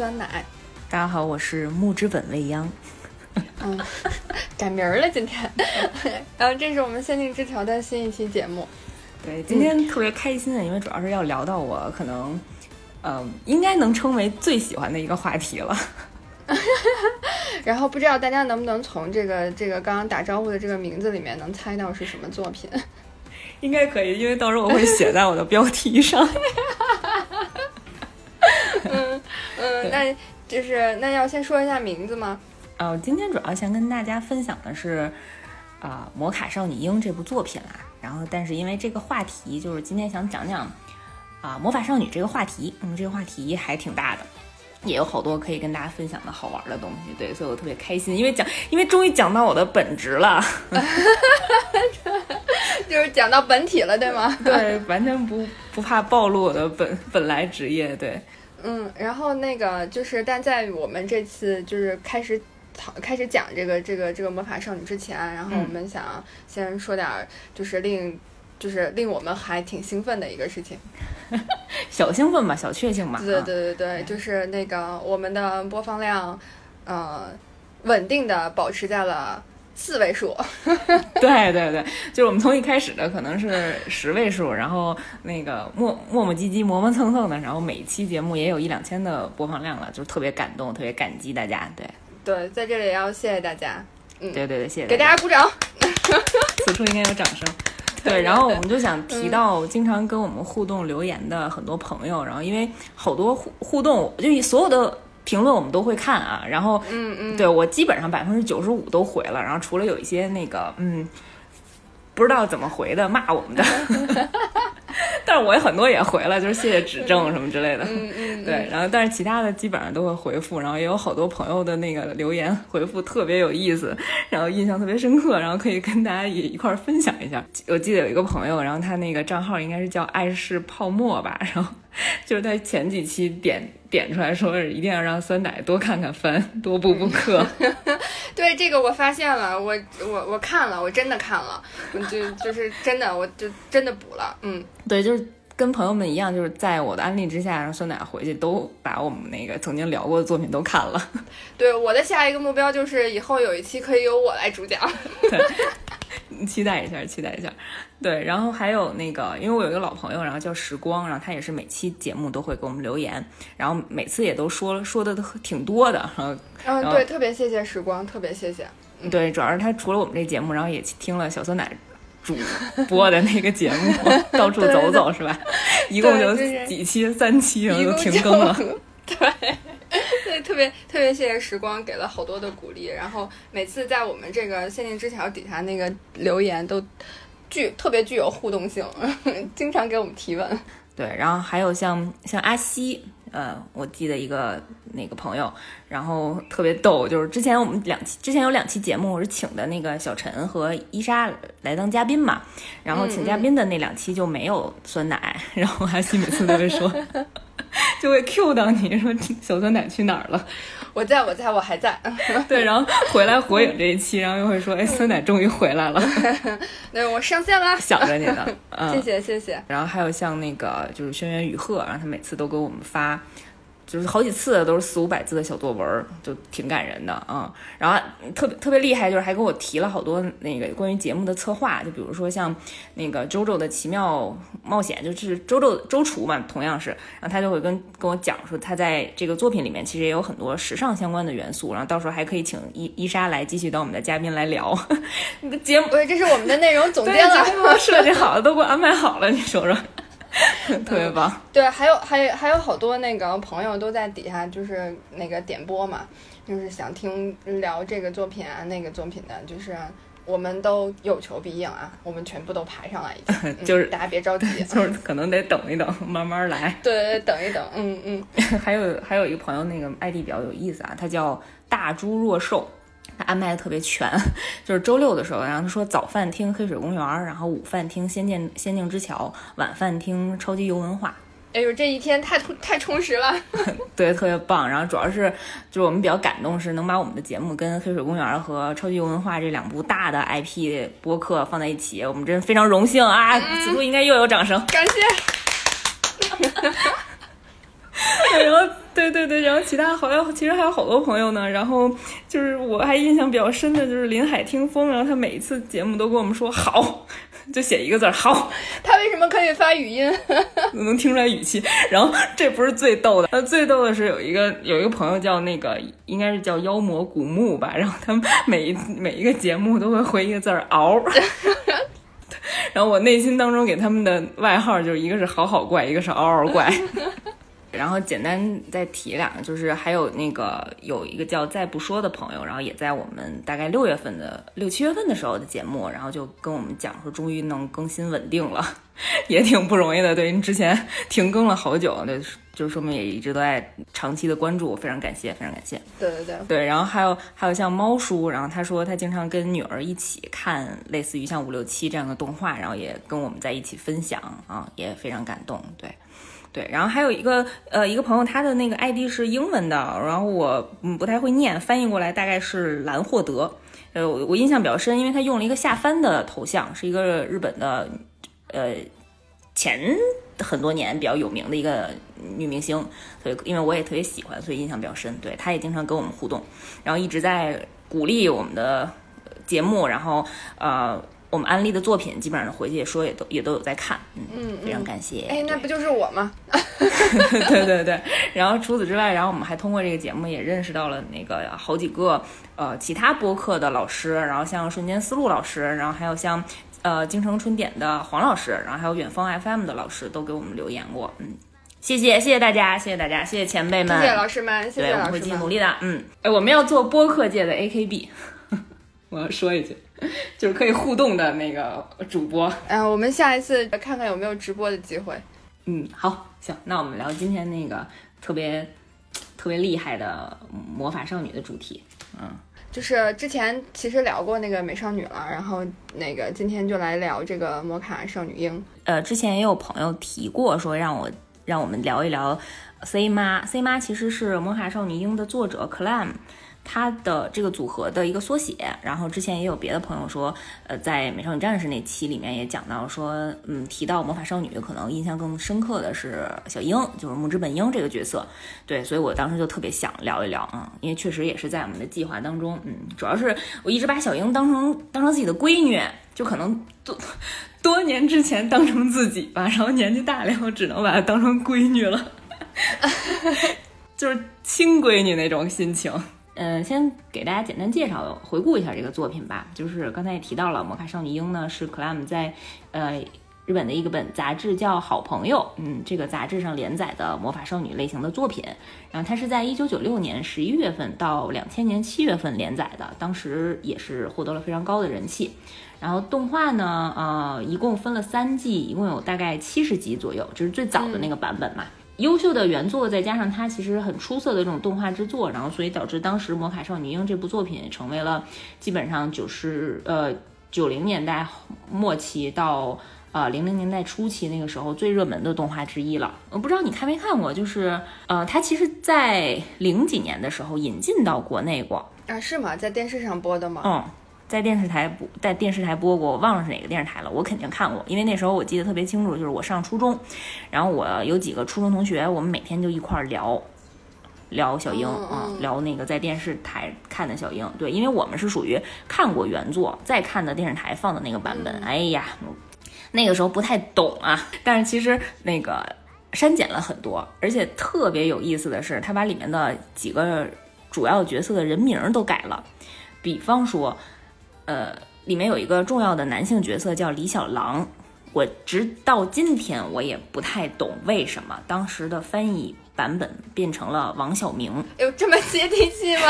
酸奶。大家好，我是木之本未央。嗯，改名了今天。然后这是我们限定之条的新一期节目。对，今天特别开心的，因为主要是要聊到我可能，呃，应该能称为最喜欢的一个话题了。然后不知道大家能不能从这个这个刚刚打招呼的这个名字里面能猜到是什么作品？应该可以，因为到时候我会写在我的标题上。嗯嗯，那就是那要先说一下名字吗？呃，今天主要想跟大家分享的是啊《魔卡少女樱》这部作品啦。然后，但是因为这个话题，就是今天想讲讲啊魔法少女这个话题。嗯，这个话题还挺大的。也有好多可以跟大家分享的好玩的东西，对，所以我特别开心，因为讲，因为终于讲到我的本职了，就是讲到本体了，对吗？对，完全不不怕暴露我的本本来职业，对，嗯，然后那个就是，但在我们这次就是开始讨开始讲这个这个这个魔法少女之前，然后我们想先说点就是令。就是令我们还挺兴奋的一个事情，小兴奋吧，小确幸吧。对对对对，就是那个我们的播放量，呃，稳定的保持在了四位数。对对对，就是我们从一开始的可能是十位数，然后那个磨磨磨唧唧、磨磨蹭蹭的，然后每期节目也有一两千的播放量了，就是特别感动，特别感激大家。对对，在这里也要谢谢大家。嗯，对对对，谢谢，给大家鼓掌。此处应该有掌声。对，然后我们就想提到经常跟我们互动留言的很多朋友，然后因为好多互互动，就所有的评论我们都会看啊，然后嗯嗯，对我基本上百分之九十五都回了，然后除了有一些那个嗯不知道怎么回的骂我们的。但是我也很多也回了，就是谢谢指正什么之类的。嗯嗯。对，然后但是其他的基本上都会回复，然后也有好多朋友的那个留言回复特别有意思，然后印象特别深刻，然后可以跟大家也一块儿分享一下。我记得有一个朋友，然后他那个账号应该是叫爱是泡沫吧，然后 就是他前几期点点出来说一定要让酸奶多看看番，多补补课。对这个我发现了，我我我看了，我真的看了，就就是真的，我就真的补了。嗯，对，就是跟朋友们一样，就是在我的安利之下，让酸奶回去都把我们那个曾经聊过的作品都看了。对，我的下一个目标就是以后有一期可以由我来主讲。对。期待一下，期待一下，对，然后还有那个，因为我有一个老朋友，然后叫时光，然后他也是每期节目都会给我们留言，然后每次也都说说的都挺多的，嗯，对，特别谢谢时光，特别谢谢，对，主要是他除了我们这节目，然后也听了小酸奶主播的那个节目，到处走走是吧？一共就几期，三期，然后就停更了，对。对，特别特别谢谢时光给了好多的鼓励，然后每次在我们这个限定之条底下那个留言都具特别具有互动性，经常给我们提问。对，然后还有像像阿西。呃，我记得一个那个朋友，然后特别逗，就是之前我们两期之前有两期节目，我是请的那个小陈和伊莎来当嘉宾嘛，然后请嘉宾的那两期就没有酸奶，然后阿西每次都会说，就会 Q 到你说小酸奶去哪儿了。我在我在我还在，对，然后回来火影这一期，然后又会说，哎，酸奶终于回来了，对，我上线了，想着你呢，嗯。谢谢谢谢。然后还有像那个就是轩辕雨鹤，然后他每次都给我们发。就是好几次都是四五百字的小作文，就挺感人的啊。然后特别特别厉害，就是还给我提了好多那个关于节目的策划，就比如说像那个周周的奇妙冒险，就是周周周厨嘛，同样是，然后他就会跟跟我讲说，他在这个作品里面其实也有很多时尚相关的元素，然后到时候还可以请伊伊莎来继续当我们的嘉宾来聊。你 的节目，对，这是我们的内容总监了，节目设计好了，都给我安排好了，你说说。特别棒，对，还有还有还有好多那个朋友都在底下，就是那个点播嘛，就是想听聊这个作品啊，那个作品的，就是我们都有求必应啊，我们全部都排上来已经，就是大家别着急，就是可能得等一等，慢慢来，对，等一等，嗯嗯，还有还有一个朋友那个 ID 比较有意思啊，他叫大猪若瘦。他安排的特别全，就是周六的时候，然后他说早饭听黑水公园，然后午饭听仙剑仙境之桥，晚饭听超级游文化。哎呦，这一天太太充实了，对，特别棒。然后主要是就是我们比较感动，是能把我们的节目跟黑水公园和超级游文化这两部大的 IP 播客放在一起，我们真非常荣幸啊！此处应该又有掌声，感谢。然后。对对对，然后其他好像其实还有好多朋友呢。然后就是我还印象比较深的就是林海听风，然后他每一次节目都跟我们说好，就写一个字儿好。他为什么可以发语音？能听出来语气。然后这不是最逗的，呃，最逗的是有一个有一个朋友叫那个应该是叫妖魔古墓吧，然后他们每一每一个节目都会回一个字儿嗷。然后我内心当中给他们的外号就是一个是好好怪，一个是嗷嗷怪。然后简单再提两个，就是还有那个有一个叫再不说的朋友，然后也在我们大概六月份的六七月份的时候的节目，然后就跟我们讲说，终于能更新稳定了，也挺不容易的。对，因为之前停更了好久，对，就说明也一直都在长期的关注，非常感谢，非常感谢。对对对对，然后还有还有像猫叔，然后他说他经常跟女儿一起看类似于像五六七这样的动画，然后也跟我们在一起分享啊，也非常感动。对。对，然后还有一个呃一个朋友，他的那个 ID 是英文的，然后我嗯不太会念，翻译过来大概是兰霍德，呃我我印象比较深，因为他用了一个下翻的头像，是一个日本的呃前很多年比较有名的一个女明星，所以因为我也特别喜欢，所以印象比较深。对，他也经常跟我们互动，然后一直在鼓励我们的节目，然后呃。我们安利的作品，基本上回去也说也都也都有在看，嗯，非常感谢。哎，那不就是我吗？对 对对。然后除此之外，然后我们还通过这个节目也认识到了那个好几个呃其他播客的老师，然后像瞬间思路老师，然后还有像呃京城春点的黄老师，然后还有远方 FM 的老师都给我们留言过，嗯，谢谢谢谢大家，谢谢大家，谢谢前辈们，谢谢老师们，谢谢老师们，我们会继续努力的，嗯，哎，我们要做播客界的 AKB，我要说一句。就是可以互动的那个主播，嗯，我们下一次看看有没有直播的机会。嗯，好，行，那我们聊今天那个特别特别厉害的魔法少女的主题。嗯，就是之前其实聊过那个美少女了，然后那个今天就来聊这个魔卡少女樱。呃，之前也有朋友提过，说让我让我们聊一聊 C 妈，C 妈其实是魔卡少女樱的作者 Clam。它的这个组合的一个缩写，然后之前也有别的朋友说，呃，在美少女战士那期里面也讲到说，嗯，提到魔法少女，可能印象更深刻的是小樱，就是木之本樱这个角色，对，所以我当时就特别想聊一聊啊，因为确实也是在我们的计划当中，嗯，主要是我一直把小樱当成当成自己的闺女，就可能多多年之前当成自己吧，然后年纪大了以后只能把她当成闺女了，就是亲闺女那种心情。嗯，先给大家简单介绍、回顾一下这个作品吧。就是刚才也提到了，《魔卡少女樱》呢是 Clam 在呃日本的一个本杂志叫《好朋友》，嗯，这个杂志上连载的魔法少女类型的作品。然后它是在一九九六年十一月份到两千年七月份连载的，当时也是获得了非常高的人气。然后动画呢，呃，一共分了三季，一共有大概七十集左右，就是最早的那个版本嘛。优秀的原作，再加上它其实很出色的这种动画制作，然后所以导致当时《魔卡少女樱》这部作品成为了基本上九十呃九零年代末期到呃零零年代初期那个时候最热门的动画之一了。我不知道你看没看过，就是呃它其实在零几年的时候引进到国内过啊？是吗？在电视上播的吗？嗯。在电视台播，在电视台播过，我忘了是哪个电视台了。我肯定看过，因为那时候我记得特别清楚，就是我上初中，然后我有几个初中同学，我们每天就一块儿聊，聊小樱啊，聊那个在电视台看的小樱。对，因为我们是属于看过原作，再看的电视台放的那个版本。哎呀，那个时候不太懂啊，但是其实那个删减了很多，而且特别有意思的是，他把里面的几个主要角色的人名都改了，比方说。呃，里面有一个重要的男性角色叫李小狼，我直到今天我也不太懂为什么当时的翻译版本变成了王小明，有这么接地气吗？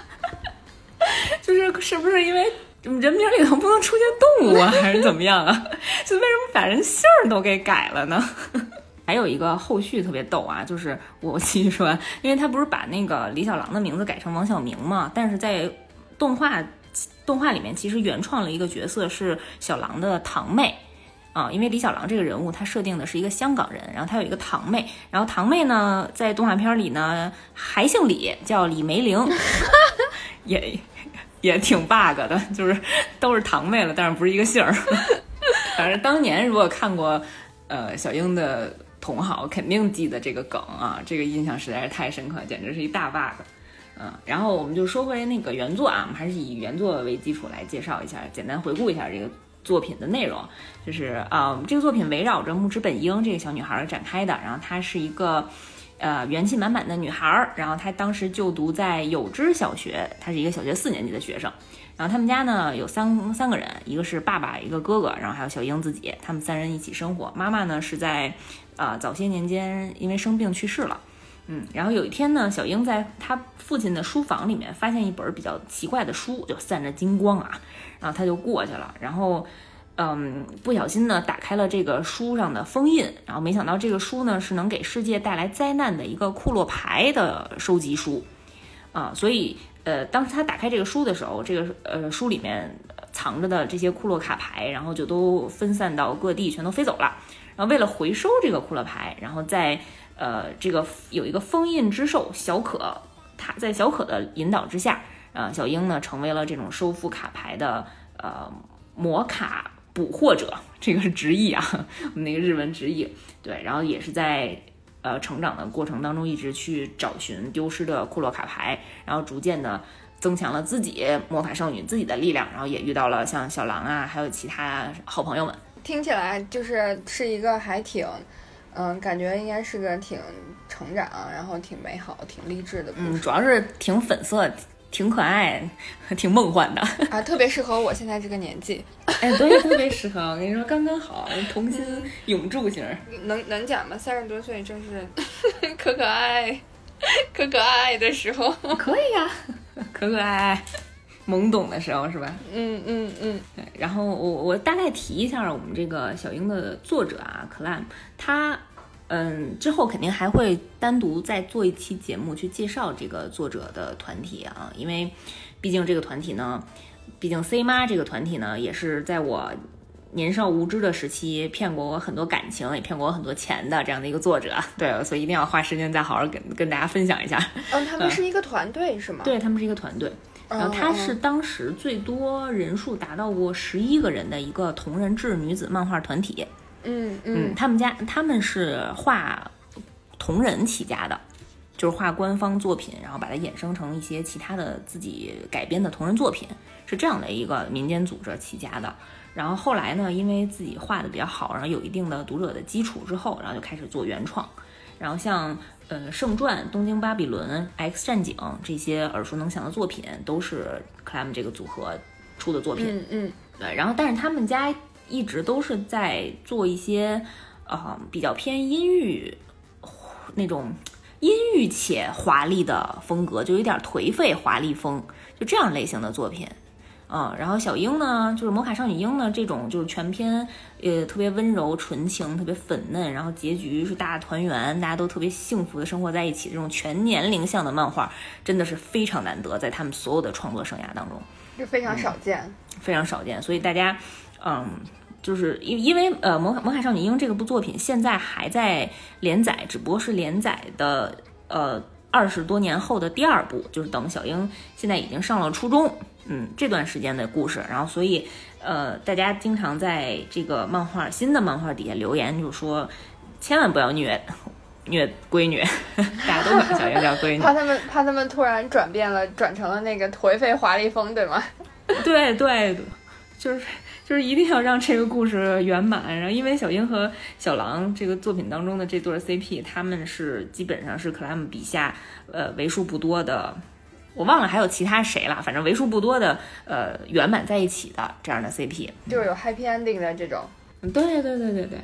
就是是不是因为人名里头不能出现动物啊，还是怎么样啊？就为什么把人姓儿都给改了呢？还有一个后续特别逗啊，就是我继续说，因为他不是把那个李小狼的名字改成王小明嘛，但是在动画。动画里面其实原创了一个角色是小狼的堂妹，啊，因为李小狼这个人物他设定的是一个香港人，然后他有一个堂妹，然后堂妹呢在动画片里呢还姓李，叫李梅玲，也也挺 bug 的，就是都是堂妹了，但是不是一个姓儿。反正当年如果看过呃小樱的。同好肯定记得这个梗啊，这个印象实在是太深刻，简直是一大 bug。嗯，然后我们就说回那个原作啊，我们还是以原作为基础来介绍一下，简单回顾一下这个作品的内容。就是啊，这个作品围绕着木之本樱这个小女孩展开的，然后她是一个呃元气满满的女孩儿，然后她当时就读在有知小学，她是一个小学四年级的学生。然后他们家呢有三三个人，一个是爸爸，一个哥哥，然后还有小英自己，他们三人一起生活。妈妈呢是在呃早些年间因为生病去世了。嗯，然后有一天呢，小英在他父亲的书房里面发现一本比较奇怪的书，就散着金光啊，然后他就过去了，然后，嗯，不小心呢打开了。这个书上的封印，然后没想到这个书呢是能给世界带来灾难的一个库洛牌的收集书，啊，所以呃，当时他打开这个书的时候，这个呃书里面藏着的这些库洛卡牌，然后就都分散到各地，全都飞走了。然后为了。回收这个库洛牌，然后在呃，这个有一个封印之兽小可，他在小可的引导之下，呃，小樱呢成为了这种收复卡牌的呃魔卡捕获者，这个是直译啊，我们那个日文直译。对，然后也是在呃成长的过程当中，一直去找寻丢失的库洛卡牌，然后逐渐的增强了自己魔法少女自己的力量，然后也遇到了像小狼啊，还有其他好朋友们。听起来就是是一个还挺。嗯，感觉应该是个挺成长，然后挺美好、挺励志的故事。嗯，主要是挺粉色、挺可爱、挺梦幻的啊，特别适合我现在这个年纪。哎，对，特别适合。我跟你说，刚刚好，童心永驻型。能能讲吗？三十多岁正是 可可爱、可可爱爱的时候。可以呀，可可爱爱。懵懂的时候是吧？嗯嗯嗯，对。然后我我大概提一下我们这个小樱的作者啊，Clam，他嗯之后肯定还会单独再做一期节目去介绍这个作者的团体啊，因为毕竟这个团体呢，毕竟 C 妈这个团体呢，也是在我年少无知的时期骗过我很多感情，也骗过我很多钱的这样的一个作者。对，所以一定要花时间再好好跟跟大家分享一下。嗯，他们是一个团队是吗？对他们是一个团队。然后她是当时最多人数达到过十一个人的一个同人志女子漫画团体。嗯嗯，他们家他们是画同人起家的，就是画官方作品，然后把它衍生成一些其他的自己改编的同人作品，是这样的一个民间组织起家的。然后后来呢，因为自己画的比较好，然后有一定的读者的基础之后，然后就开始做原创。然后像。呃，圣传、东京巴比伦、X 战警这些耳熟能详的作品，都是 Clam 这个组合出的作品。嗯嗯，对。然后，但是他们家一直都是在做一些，呃，比较偏阴郁那种阴郁且华丽的风格，就有点颓废华丽风，就这样类型的作品。嗯，然后小樱呢，就是魔卡少女樱呢，这种就是全篇，呃，特别温柔纯情，特别粉嫩，然后结局是大团圆，大家都特别幸福的生活在一起，这种全年龄向的漫画，真的是非常难得，在他们所有的创作生涯当中，是非常少见，非常少见。所以大家，嗯，就是因因为呃，魔卡魔卡少女樱这个部作品现在还在连载，只不过是连载的，呃。二十多年后的第二部，就是等小樱现在已经上了初中，嗯，这段时间的故事。然后，所以，呃，大家经常在这个漫画新的漫画底下留言，就说千万不要虐虐闺女，大家都管小樱叫闺女，怕他们怕他们突然转变了，转成了那个颓废华丽风，对吗？对对，就是。就是一定要让这个故事圆满，然后因为小樱和小狼这个作品当中的这对 CP，他们是基本上是克莱姆笔下呃为数不多的，我忘了还有其他谁了，反正为数不多的呃圆满在一起的这样的 CP，就是有 happy ending 的这种。对对对对对。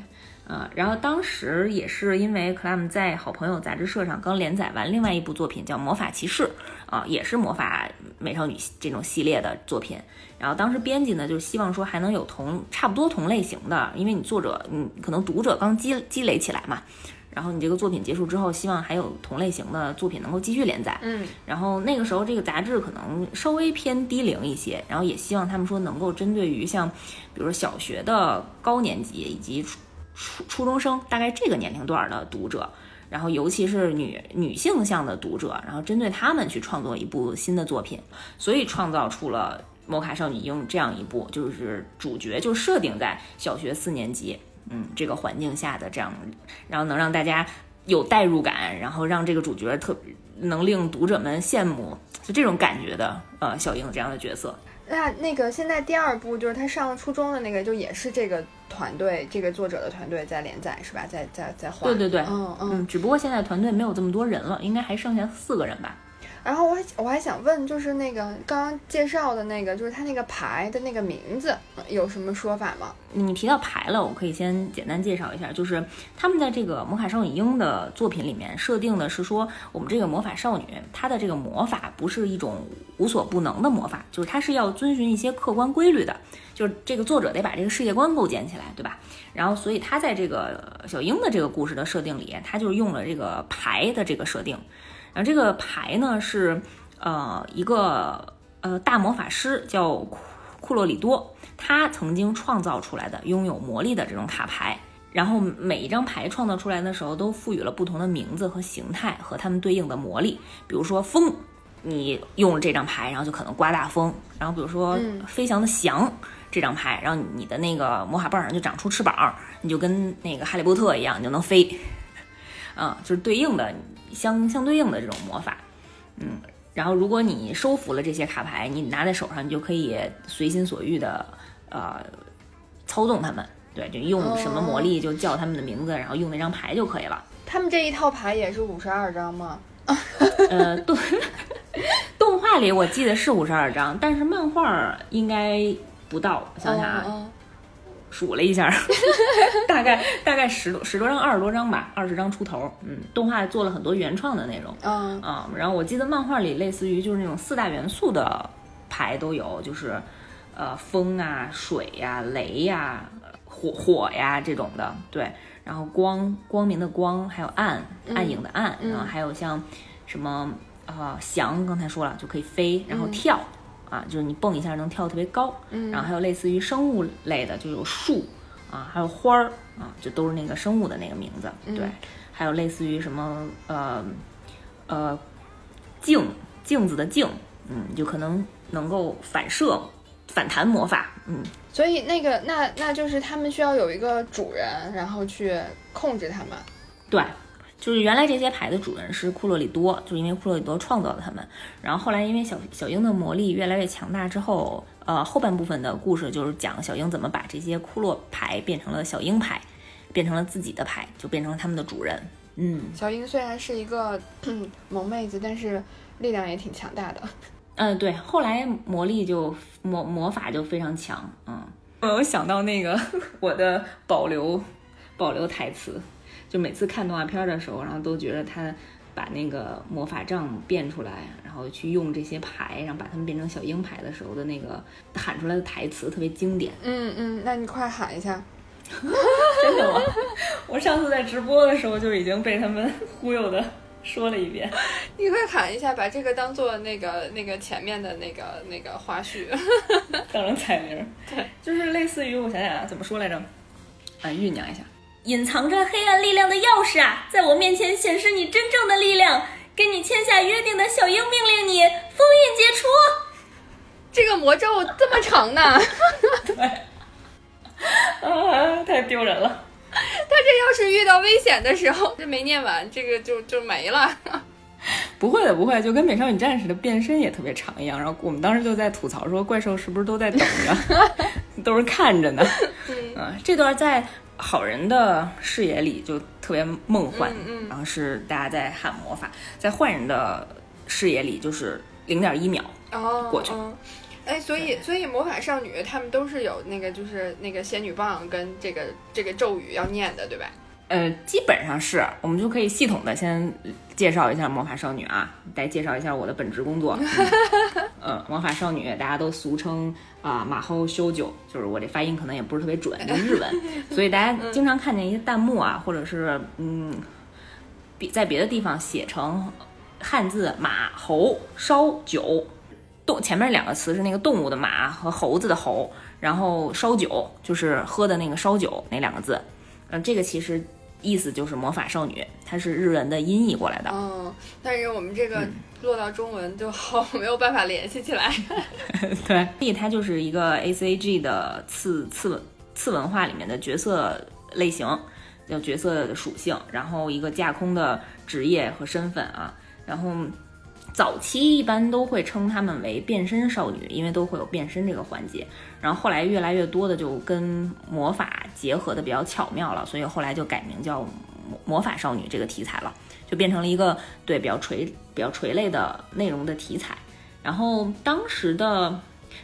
啊，然后当时也是因为 Clam 在好朋友杂志社上刚连载完另外一部作品叫《魔法骑士》，啊，也是魔法美少女这种系列的作品。然后当时编辑呢就是希望说还能有同差不多同类型的，因为你作者，你，可能读者刚积积累起来嘛。然后你这个作品结束之后，希望还有同类型的作品能够继续连载。嗯。然后那个时候这个杂志可能稍微偏低龄一些，然后也希望他们说能够针对于像，比如说小学的高年级以及。初初中生大概这个年龄段的读者，然后尤其是女女性向的读者，然后针对他们去创作一部新的作品，所以创造出了《摩卡少女樱》这样一部，就是主角就设定在小学四年级，嗯，这个环境下的这样，然后能让大家有代入感，然后让这个主角特能令读者们羡慕，就这种感觉的，呃，小樱这样的角色。那那个现在第二部就是他上了初中的那个，就也是这个团队，这个作者的团队在连载是吧？在在在画。对对对，嗯嗯。嗯，只不过现在团队没有这么多人了，应该还剩下四个人吧。然后我还我还想问，就是那个刚刚介绍的那个，就是他那个牌的那个名字有什么说法吗？你提到牌了，我可以先简单介绍一下，就是他们在这个魔法少女樱的作品里面设定的是说，我们这个魔法少女她的这个魔法不是一种无所不能的魔法，就是她是要遵循一些客观规律的，就是这个作者得把这个世界观构建起来，对吧？然后所以他在这个小樱的这个故事的设定里，他就是用了这个牌的这个设定。然后这个牌呢是，呃，一个呃大魔法师叫库库洛里多，他曾经创造出来的拥有魔力的这种卡牌。然后每一张牌创造出来的时候，都赋予了不同的名字和形态和它们对应的魔力。比如说风，你用了这张牌，然后就可能刮大风。然后比如说飞翔的翔这张牌，然后你的那个魔法棒上就长出翅膀，你就跟那个哈利波特一样，你就能飞。啊，就是对应的。相相对应的这种魔法，嗯，然后如果你收服了这些卡牌，你拿在手上，你就可以随心所欲的呃操纵他们，对，就用什么魔力就叫他们的名字，然后用那张牌就可以了。他们这一套牌也是五十二张吗？呃，动 动画里我记得是五十二张，但是漫画应该不到，想想啊。数了一下，大概大概十多十多张，二十多张吧，二十张出头。嗯，动画做了很多原创的内容。嗯啊，然后我记得漫画里类似于就是那种四大元素的牌都有，就是呃风啊、水呀、雷呀、火火呀这种的。对，然后光光明的光，还有暗暗影的暗，然后还有像什么呃翔，刚才说了就可以飞，然后跳。啊，就是你蹦一下能跳特别高，嗯，然后还有类似于生物类的，就有树啊，还有花儿啊，就都是那个生物的那个名字，对，还有类似于什么呃呃镜镜子的镜，嗯，就可能能够反射反弹魔法，嗯，所以那个那那就是他们需要有一个主人，然后去控制他们，对。就是原来这些牌的主人是库洛里多，就是因为库洛里多创造了他们。然后后来因为小小樱的魔力越来越强大之后，呃，后半部分的故事就是讲小樱怎么把这些库洛牌变成了小樱牌，变成了自己的牌，就变成了他们的主人。嗯，小樱虽然是一个 萌妹子，但是力量也挺强大的。嗯，对，后来魔力就魔魔法就非常强。嗯，我有想到那个 我的保留保留台词。就每次看动画片的时候，然后都觉得他把那个魔法杖变出来，然后去用这些牌，然后把它们变成小鹰牌的时候的那个喊出来的台词特别经典。嗯嗯，那你快喊一下。真的吗？我上次在直播的时候就已经被他们忽悠的说了一遍。你快喊一下，把这个当做那个那个前面的那个那个花絮，当成彩铃。对，就是类似于我想想啊，怎么说来着？啊，酝酿一下。隐藏着黑暗力量的钥匙啊，在我面前显示你真正的力量。跟你签下约定的小鹰命令你封印解除。这个魔咒这么长呢？对，啊，太丢人了。他这要是遇到危险的时候，这没念完，这个就就没了。不会的，不会，就跟美少女战士的变身也特别长一样。然后我们当时就在吐槽说，怪兽是不是都在等着，都是看着呢？嗯，这段在。好人的视野里就特别梦幻，然后是大家在喊魔法；在坏人的视野里就是零点一秒过去。哎，所以所以魔法少女她们都是有那个就是那个仙女棒跟这个这个咒语要念的，对吧？呃，基本上是我们就可以系统的先介绍一下魔法少女啊，再介绍一下我的本职工作。呃，魔法少女大家都俗称啊马后修九，就是我这发音可能也不是特别准，就日文，所以大家经常看见一些弹幕啊，或者是嗯，比在别的地方写成汉字马猴烧酒，动前面两个词是那个动物的马和猴子的猴，然后烧酒就是喝的那个烧酒那两个字，嗯，这个其实。意思就是魔法少女，它是日文的音译过来的。嗯，但是我们这个落到中文就好 没有办法联系起来。对，所以它就是一个 A C G 的次次次文化里面的角色类型，叫角色的属性，然后一个架空的职业和身份啊，然后早期一般都会称她们为变身少女，因为都会有变身这个环节。然后后来越来越多的就跟魔法结合的比较巧妙了，所以后来就改名叫魔魔法少女这个题材了，就变成了一个对比较垂比较垂类的内容的题材。然后当时的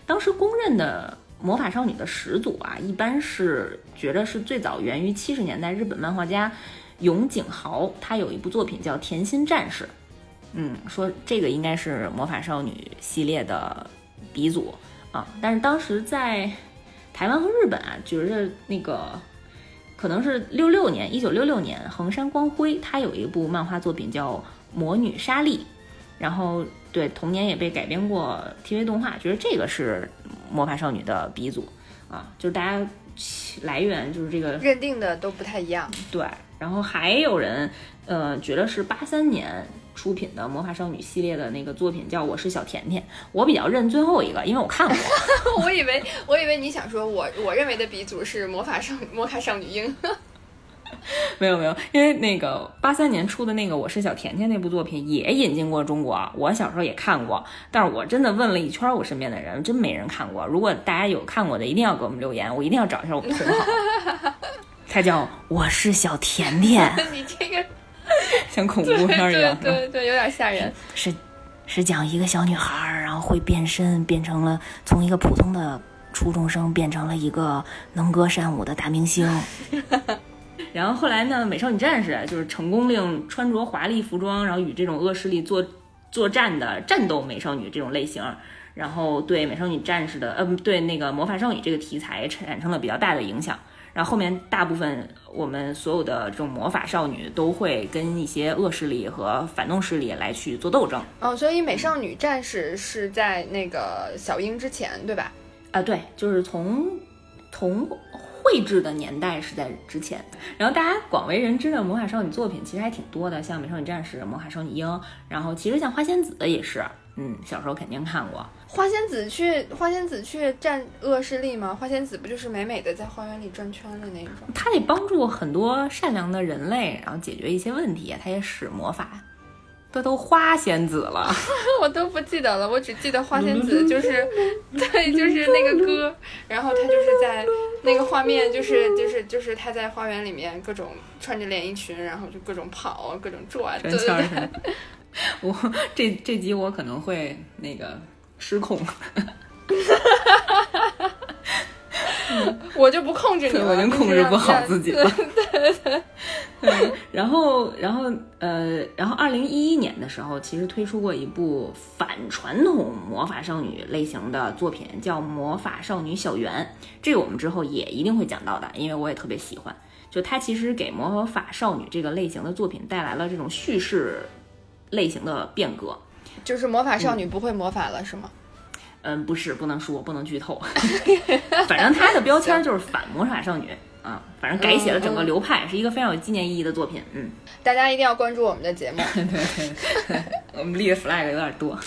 当时公认的魔法少女的始祖啊，一般是觉得是最早源于七十年代日本漫画家永井豪，他有一部作品叫《甜心战士》，嗯，说这个应该是魔法少女系列的鼻祖啊。但是当时在台湾和日本啊，觉着那个可能是六六年，一九六六年，横山光辉他有一部漫画作品叫《魔女莎莉》，然后对同年也被改编过 TV 动画，觉得这个是魔法少女的鼻祖啊，就是大家来源就是这个 认定的都不太一样。对，然后还有人，呃，觉得是八三年出品的魔法少女系列的那个作品叫《我是小甜甜》，我比较认最后一个，因为我看过。我以为我以为你想说我我认为的鼻祖是魔法少魔卡少女樱。没有没有，因为那个八三年出的那个《我是小甜甜》那部作品也引进过中国，我小时候也看过，但是我真的问了一圈我身边的人，真没人看过。如果大家有看过的，一定要给我们留言，我一定要找一下我们同行。它叫《我是小甜甜》，你这个 像恐怖片一样，对对对，有点吓人。是是讲一个小女孩，然后会变身，变成了从一个普通的初中生变成了一个能歌善舞的大明星。然后后来呢，美少女战士就是成功令穿着华丽服装，然后与这种恶势力作作战的战斗美少女这种类型，然后对美少女战士的呃对那个魔法少女这个题材产生了比较大的影响。然后后面大部分我们所有的这种魔法少女都会跟一些恶势力和反动势力来去做斗争。哦，所以美少女战士是在那个小樱之前，对吧？啊，对，就是从从绘制的年代是在之前。然后大家广为人知的魔法少女作品其实还挺多的，像美少女战士、魔法少女樱，然后其实像花仙子也是，嗯，小时候肯定看过。花仙子去花仙子去战恶势力吗？花仙子不就是美美的在花园里转圈的那种？她得帮助很多善良的人类，然后解决一些问题。她也使魔法，这都花仙子了。我都不记得了，我只记得花仙子就是，对，就是那个歌，然后她就是在那个画面，就是就是就是她在花园里面各种穿着连衣裙，然后就各种跑，各种转，圈对儿对。我这这集我可能会那个失控，我就不控制你，了，我已经控制不好自己了。对 对对，嗯，然后，然后，呃，然后，二零一一年的时候，其实推出过一部反传统魔法少女类型的作品，叫《魔法少女小圆》。这个我们之后也一定会讲到的，因为我也特别喜欢。就它其实给魔法少女这个类型的作品带来了这种叙事类型的变革。就是魔法少女不会魔法了是吗？嗯，不是，不能说，不能剧透。反正它的标签就是反魔法少女啊，反正改写了整个流派，是一个非常有纪念意义的作品。嗯。大家一定要关注我们的节目。对对对，我们立的 flag 有点多。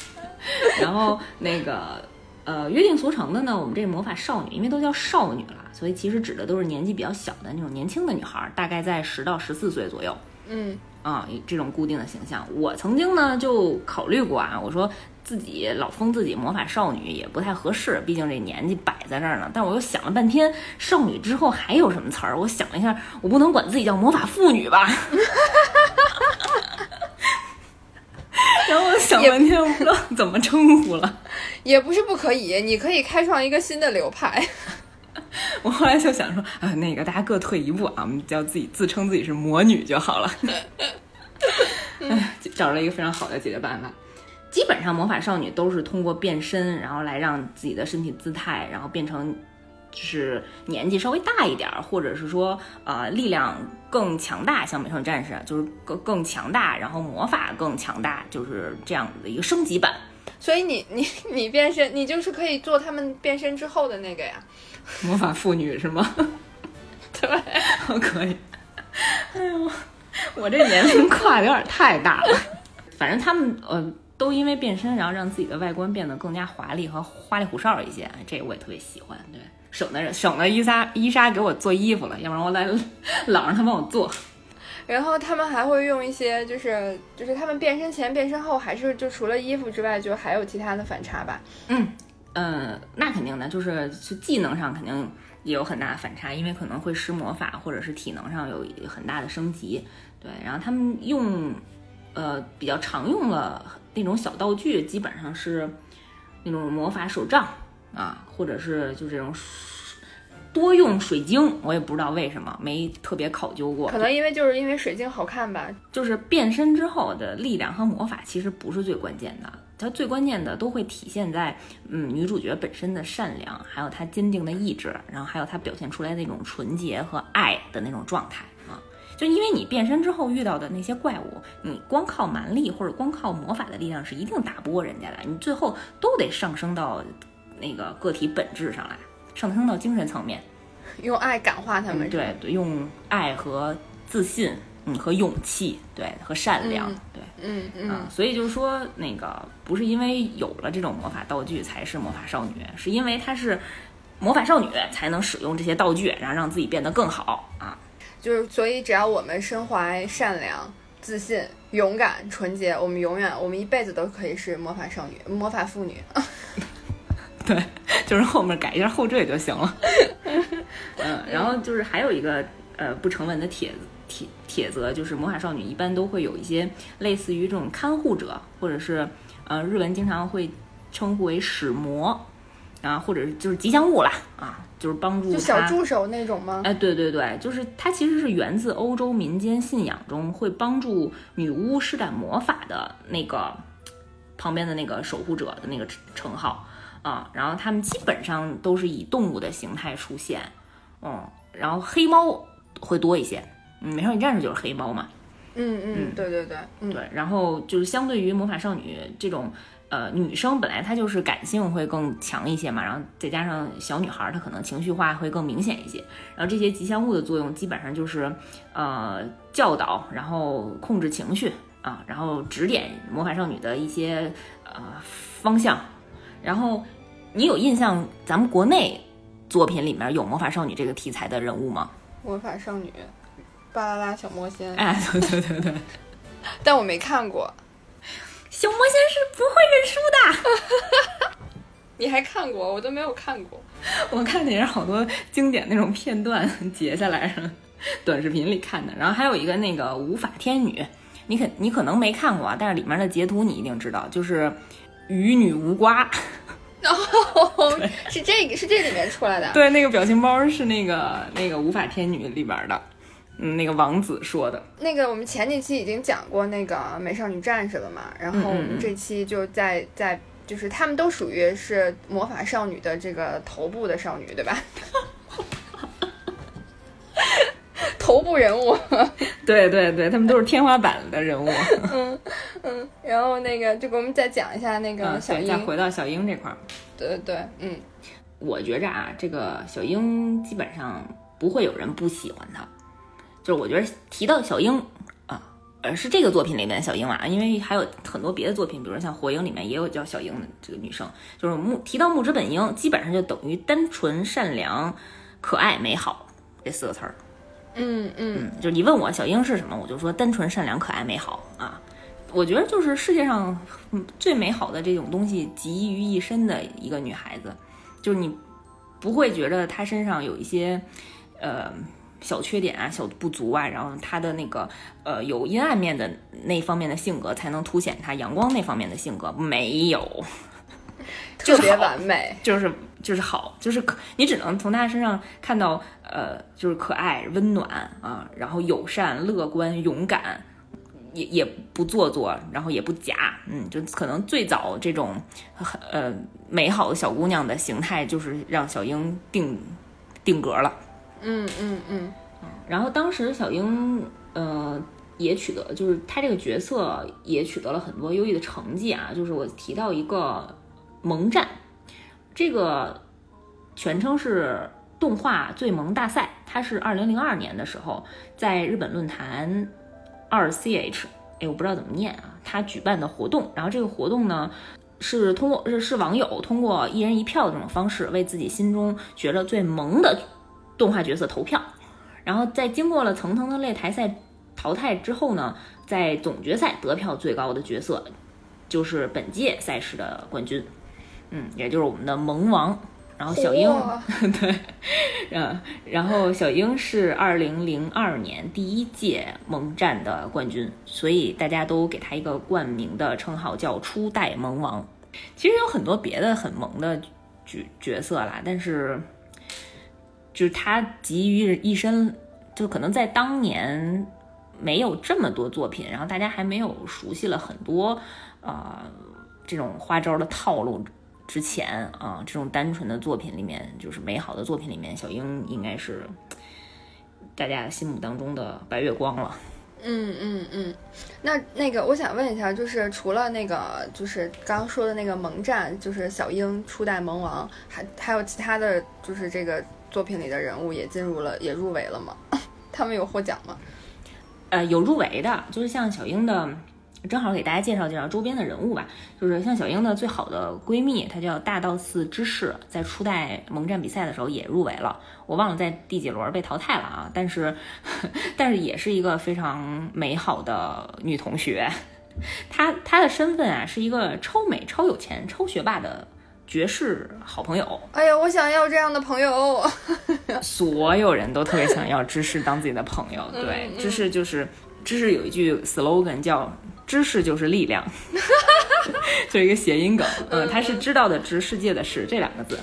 然后那个呃，约定俗成的呢，我们这魔法少女，因为都叫少女了，所以其实指的都是年纪比较小的那种年轻的女孩，大概在十到十四岁左右嗯，啊，这种固定的形象。我曾经呢就考虑过啊，我说自己老封自己魔法少女也不太合适，毕竟这年纪摆在这儿呢。但我又想了半天，少女之后还有什么词儿？我想了一下，我不能管自己叫魔法妇女吧？然后我想半天，我不知道怎么称呼了。也不是不可以，你可以开创一个新的流派。我后来就想说，啊，那个大家各退一步啊，我们叫自己自称自己是魔女就好了。哎，找了一个非常好的解决办法。基本上魔法少女都是通过变身，然后来让自己的身体姿态，然后变成就是年纪稍微大一点儿，或者是说呃力量更强大，像美少女战士就是更更强大，然后魔法更强大，就是这样的一个升级版。所以你你你变身，你就是可以做他们变身之后的那个呀。魔法妇女是吗？对，可以。哎呦，我这年龄跨的有点太大了。反正他们呃，都因为变身，然后让自己的外观变得更加华丽和花里胡哨一些，这个我也特别喜欢。对，省得省得伊莎伊莎给我做衣服了，要不然我来老让她帮我做。然后他们还会用一些，就是就是他们变身前、变身后，还是就除了衣服之外，就还有其他的反差吧？嗯，呃，那肯定的，就是是技能上肯定也有很大的反差，因为可能会施魔法，或者是体能上有很大的升级。对，然后他们用呃比较常用的那种小道具，基本上是那种魔法手杖啊，或者是就这种。多用水晶，我也不知道为什么，没特别考究过。可能因为就是因为水晶好看吧。就是变身之后的力量和魔法其实不是最关键的，它最关键的都会体现在嗯女主角本身的善良，还有她坚定的意志，然后还有她表现出来那种纯洁和爱的那种状态啊。就因为你变身之后遇到的那些怪物，你光靠蛮力或者光靠魔法的力量是一定打不过人家的，你最后都得上升到那个个体本质上来。上升到精神层面，用爱感化他们。对对，用爱和自信，嗯，和勇气，对，和善良，对，嗯嗯。所以就是说，那个不是因为有了这种魔法道具才是魔法少女，是因为她是魔法少女才能使用这些道具，然后让自己变得更好啊。就是，所以只要我们身怀善良、自信、勇敢、纯洁，我们永远，我们一辈子都可以是魔法少女、魔法妇女。对，就是后面改一下后缀就行了。嗯，然后就是还有一个呃不成文的帖帖帖则，就是魔法少女一般都会有一些类似于这种看护者，或者是呃日文经常会称呼为使魔啊，或者是就是吉祥物啦啊，就是帮助就小助手那种吗？哎，对对对，就是它其实是源自欧洲民间信仰中会帮助女巫施展魔法的那个旁边的那个守护者的那个称号。啊，然后他们基本上都是以动物的形态出现，嗯，然后黑猫会多一些，嗯，美少女战士就是黑猫嘛，嗯嗯，对对对，嗯对，然后就是相对于魔法少女这种，呃，女生本来她就是感性会更强一些嘛，然后再加上小女孩她可能情绪化会更明显一些，然后这些吉祥物的作用基本上就是呃教导，然后控制情绪啊，然后指点魔法少女的一些呃方向。然后，你有印象咱们国内作品里面有魔法少女这个题材的人物吗？魔法少女，巴啦啦小魔仙。哎，对对对对，但我没看过。小魔仙是不会认输的。你还看过？我都没有看过。我看的也是好多经典那种片段截下来，短视频里看的。然后还有一个那个无法天女，你可你可能没看过啊，但是里面的截图你一定知道，就是。与女无瓜，哦，是这个是这里面出来的。对，那个表情包是那个那个无法天女里边的，嗯，那个王子说的。那个我们前几期已经讲过那个美少女战士了嘛，然后我们这期就在在就是他们都属于是魔法少女的这个头部的少女，对吧？头部人物，对对对，他们都是天花板的人物。嗯嗯，然后那个就给我们再讲一下那个小樱。再回到小英这块儿。对对对，嗯，我觉着啊，这个小英基本上不会有人不喜欢她。就是我觉得提到小樱啊，呃，是这个作品里面的小樱啊，因为还有很多别的作品，比如说像火影里面也有叫小樱的这个女生。就是木提到木之本樱，基本上就等于单纯、善良、可爱、美好这四个词儿。嗯嗯，就是你问我小樱是什么，我就说单纯、善良、可爱、美好啊。我觉得就是世界上最美好的这种东西集于一身的一个女孩子，就是你不会觉得她身上有一些呃小缺点啊、小不足啊，然后他的那个呃有阴暗面的那方面的性格才能凸显他阳光那方面的性格，没有。特别完美，就是就是好，就是可你只能从他身上看到，呃，就是可爱、温暖啊，然后友善、乐观、勇敢，也也不做作，然后也不假，嗯，就可能最早这种呃美好的小姑娘的形态，就是让小樱定定格了，嗯嗯嗯，然后当时小樱呃也取得，就是她这个角色也取得了很多优异的成绩啊，就是我提到一个。萌战，这个全称是动画最萌大赛。它是二零零二年的时候，在日本论坛二 CH 哎，我不知道怎么念啊，他举办的活动，然后这个活动呢。是通过是是网友通过一人一票的这种方式为自己心中觉得最萌的动画角色投票，然后在经过了层层的擂台赛淘汰之后呢，在总决赛得票最高的角色就是本届赛事的冠军，嗯，也就是我们的萌王。然后小英 对，嗯，然后小英是二零零二年第一届萌战的冠军，所以大家都给他一个冠名的称号，叫初代萌王。其实有很多别的很萌的角角色啦，但是就是他集于一身，就可能在当年没有这么多作品，然后大家还没有熟悉了很多啊这种花招的套路之前啊，这种单纯的作品里面，就是美好的作品里面，小樱应该是大家心目当中的白月光了。嗯嗯嗯，那那个我想问一下，就是除了那个，就是刚刚说的那个萌战，就是小樱初代萌王，还还有其他的就是这个作品里的人物也进入了，也入围了吗？他们有获奖吗？呃，有入围的，就是像小樱的。正好给大家介绍介绍周边的人物吧，就是像小英的最好的闺蜜，她叫大道寺芝士，在初代萌战比赛的时候也入围了，我忘了在第几轮被淘汰了啊，但是 但是也是一个非常美好的女同学，她她的身份啊是一个超美、超有钱、超学霸的绝世好朋友。哎呀，我想要这样的朋友，所有人都特别想要芝士当自己的朋友。对，芝士就是芝士有一句 slogan 叫。知识就是力量，就一个谐音梗。嗯，他是知道的知，世界的事这两个字。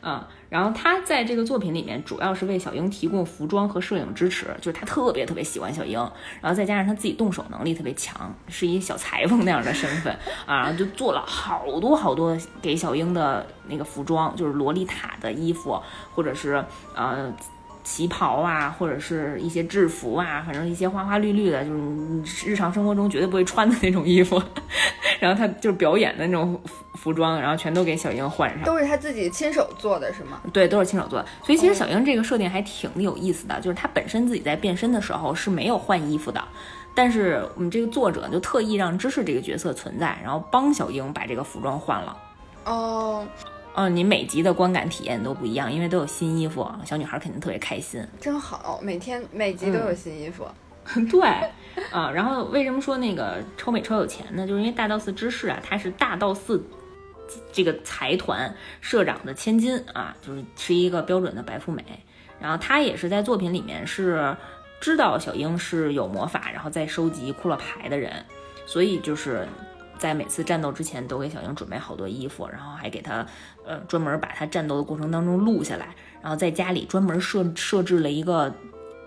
嗯，然后他在这个作品里面主要是为小樱提供服装和摄影支持，就是他特别特别喜欢小樱，然后再加上他自己动手能力特别强，是一小裁缝那样的身份啊，然后就做了好多好多给小樱的那个服装，就是洛丽塔的衣服，或者是呃。旗袍啊，或者是一些制服啊，反正一些花花绿绿的，就是你日常生活中绝对不会穿的那种衣服。然后他就是表演的那种服装，然后全都给小英换上。都是他自己亲手做的，是吗？对，都是亲手做的。所以其实小英这个设定还挺有意思的，就是他本身自己在变身的时候是没有换衣服的，但是我们这个作者就特意让芝士这个角色存在，然后帮小英把这个服装换了。哦。嗯，你每集的观感体验都不一样，因为都有新衣服，小女孩肯定特别开心。真好，每天每集都有新衣服。对，啊，然后为什么说那个超美超有钱呢？就是因为大道寺知事啊，他是大道寺这个财团社长的千金啊，就是是一个标准的白富美。然后她也是在作品里面是知道小樱是有魔法，然后再收集骷髅牌的人，所以就是。在每次战斗之前，都给小英准备好多衣服，然后还给她，呃，专门把她战斗的过程当中录下来，然后在家里专门设设置了一个，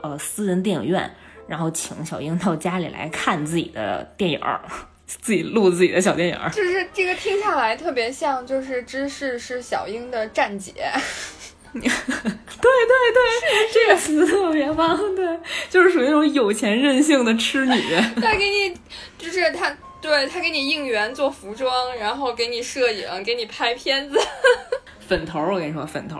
呃，私人电影院，然后请小英到家里来看自己的电影，自己录自己的小电影。就是这个听下来特别像，就是芝士是小英的站姐。对对对，这个词特别棒，对，就是属于那种有钱任性的痴女。再给你，就是他。对他给你应援做服装，然后给你摄影，给你拍片子。粉头，我跟你说，粉头，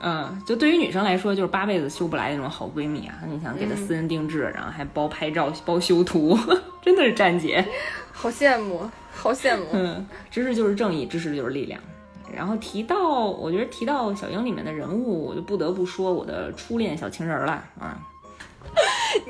嗯，就对于女生来说，就是八辈子修不来那种好闺蜜啊！你想给她私人定制，然后还包拍照、包修图，真的是站姐，好羡慕，好羡慕。嗯，知识就是正义，知识就是力量。然后提到，我觉得提到小樱里面的人物，我就不得不说我的初恋小情人了啊。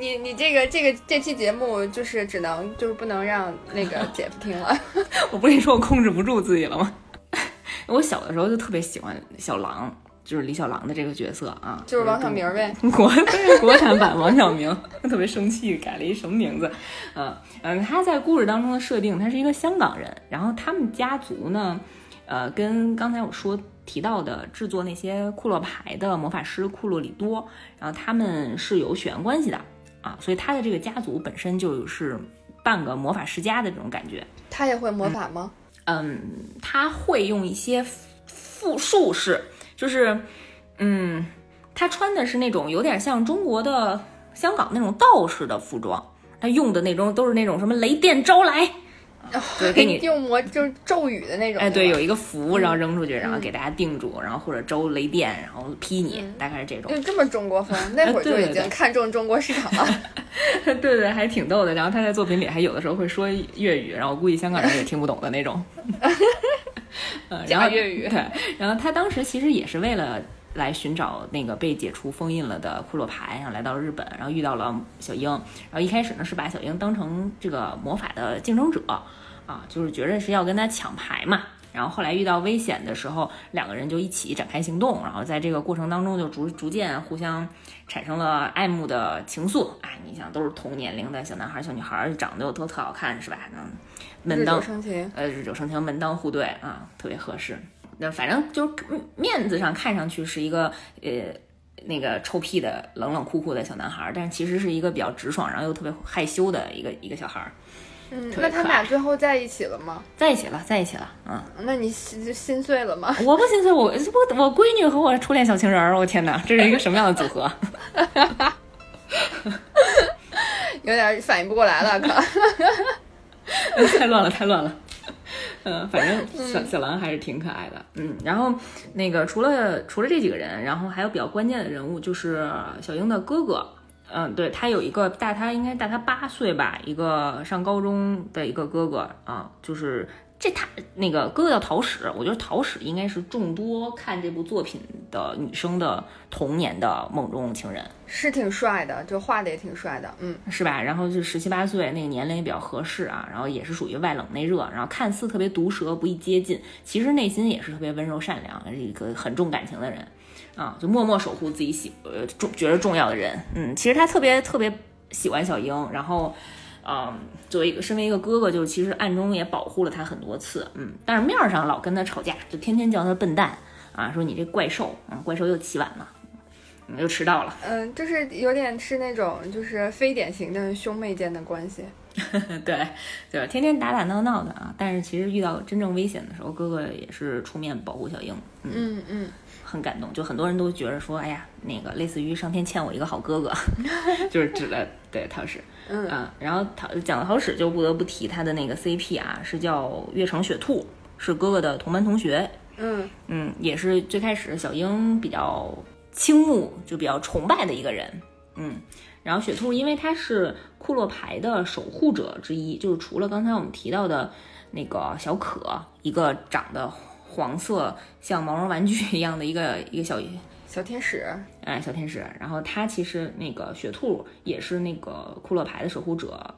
你你这个这个这期节目就是只能就是不能让那个姐夫听了。我不跟你说我控制不住自己了吗？我小的时候就特别喜欢小狼，就是李小狼的这个角色啊，就是王小明呗，国国产版王小明，特别生气，改了一什么名字？嗯嗯，他在故事当中的设定，他是一个香港人，然后他们家族呢，呃，跟刚才我说。提到的制作那些库洛牌的魔法师库洛里多，然后他们是有血缘关系的啊，所以他的这个家族本身就是半个魔法世家的这种感觉。他也会魔法吗？嗯，他会用一些复术式，就是嗯，他穿的是那种有点像中国的香港那种道士的服装，他用的那种都是那种什么雷电招来。就是给你 定魔就是咒语的那种。哎，对，有一个符，然后扔出去，然后嗯给大家定住，然后或者周雷电，然后劈你，嗯大概是这种。就这么中国风，那会儿就已经对对对看中中国市场了。对对，还挺逗的。然后他在作品里还有的时候会说粤语，然后估计香港人也听不懂的那种。呃，然后假粤语对，然后他当时其实也是为了来寻找那个被解除封印了的库洛牌，然后来到日本，然后遇到了小樱。然后一开始呢是把小樱当成这个魔法的竞争者啊，就是觉着是要跟他抢牌嘛。然后后来遇到危险的时候，两个人就一起展开行动，然后在这个过程当中就逐逐渐互相产生了爱慕的情愫。哎，你想都是同年龄的小男孩、小女孩，长得又都特好看，是吧？嗯，门当生情，呃日久生情，门当户对啊，特别合适。那反正就是嗯面子上看上去是一个呃那个臭屁的冷冷酷酷的小男孩，但是其实是一个比较直爽，然后又特别害羞的一个一个小孩儿。嗯，那他们俩最后在一起了吗？在一起了，在一起了，嗯，那你心心碎了吗？我不心碎，我我我闺女和我初恋小情人儿，我天哪，这是一个什么样的组合？有点反应不过来了，可。太乱了，太乱了。嗯，反正小小狼还是挺可爱的。嗯，然后那个除了除了这几个人，然后还有比较关键的人物就是小英的哥哥。嗯，对他有一个大他应该大他八岁吧，一个上高中的一个哥哥啊，就是这他那个哥哥叫桃矢，我觉得桃矢应该是众多看这部作品的女生的童年的梦中情人。是挺帅的，就画的也挺帅的，嗯，是吧？然后就十七八岁那个年龄也比较合适啊，然后也是属于外冷内热，然后看似特别毒舌不易接近，其实内心也是特别温柔善良，是一个很重感情的人啊，就默默守护自己喜呃重觉得重要的人。嗯，其实他特别特别喜欢小樱，然后。嗯，作为一个身为一个哥哥，就其实暗中也保护了他很多次，嗯，但是面儿上老跟他吵架，就天天叫他笨蛋啊，说你这怪兽，嗯，怪兽又起晚了，嗯，又迟到了，嗯，就是有点是那种就是非典型的兄妹间的关系。对，就是天天打打闹闹的啊。但是其实遇到真正危险的时候，哥哥也是出面保护小英，嗯，嗯嗯，很感动。就很多人都觉得说，哎呀，那个类似于上天欠我一个好哥哥，就是指的对陶史，嗯啊。然后陶讲到陶史，就不得不提他的那个 CP 啊，是叫月城雪兔，是哥哥的同班同学，嗯嗯，也是最开始小樱比较倾慕，就比较崇拜的一个人，嗯。然后雪兔，因为他是库洛牌的守护者之一，就是除了刚才我们提到的那个小可，一个长得黄色像毛绒玩具一样的一个一个小小天使，哎小天使，然后他其实那个雪兔也是那个库洛牌的守护者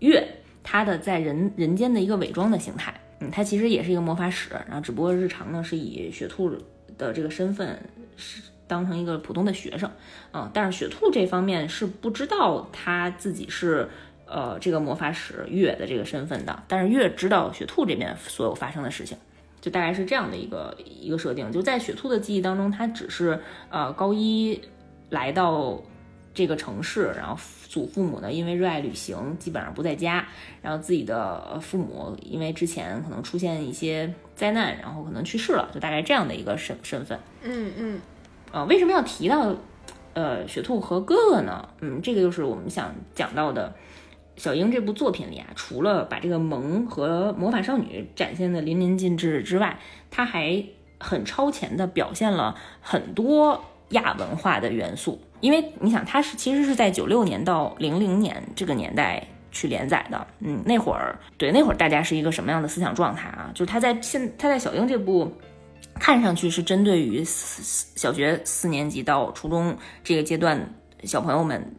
月，他的在人人间的一个伪装的形态，嗯，他其实也是一个魔法使，然后只不过日常呢是以雪兔的这个身份是。当成一个普通的学生，嗯，但是雪兔这方面是不知道他自己是呃这个魔法使月的这个身份的，但是月知道雪兔这边所有发生的事情，就大概是这样的一个一个设定。就在雪兔的记忆当中，他只是呃高一来到这个城市，然后祖父母呢因为热爱旅行，基本上不在家，然后自己的父母因为之前可能出现一些灾难，然后可能去世了，就大概这样的一个身身份。嗯嗯呃，为什么要提到呃雪兔和哥哥呢？嗯，这个就是我们想讲到的小樱这部作品里啊，除了把这个萌和魔法少女展现的淋漓尽致之外，它还很超前的表现了很多亚文化的元素。因为你想，它是其实是在九六年到零零年这个年代去连载的，嗯，那会儿对那会儿大家是一个什么样的思想状态啊？就是他在现他在小樱这部。看上去是针对于四小学四年级到初中这个阶段小朋友们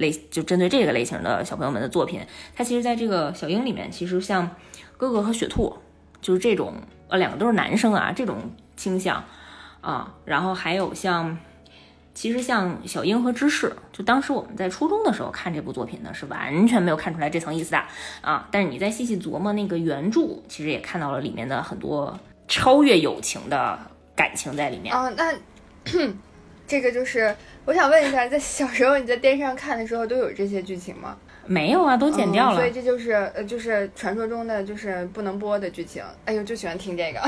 类，就针对这个类型的小朋友们的作品。它其实在这个小樱里面，其实像哥哥和雪兔，就是这种呃两个都是男生啊这种倾向啊，然后还有像。其实像小樱和芝士，就当时我们在初中的时候看这部作品呢，是完全没有看出来这层意思的啊。但是你再细细琢磨那个原著，其实也看到了里面的很多超越友情的感情在里面。啊，那 这个就是我想问一下，在小时候你在电视上看的时候都有这些剧情吗？没有啊，都剪掉了。嗯所以这就是呃，就是传说中的就是不能播的剧情。哎呦，就喜欢听这个。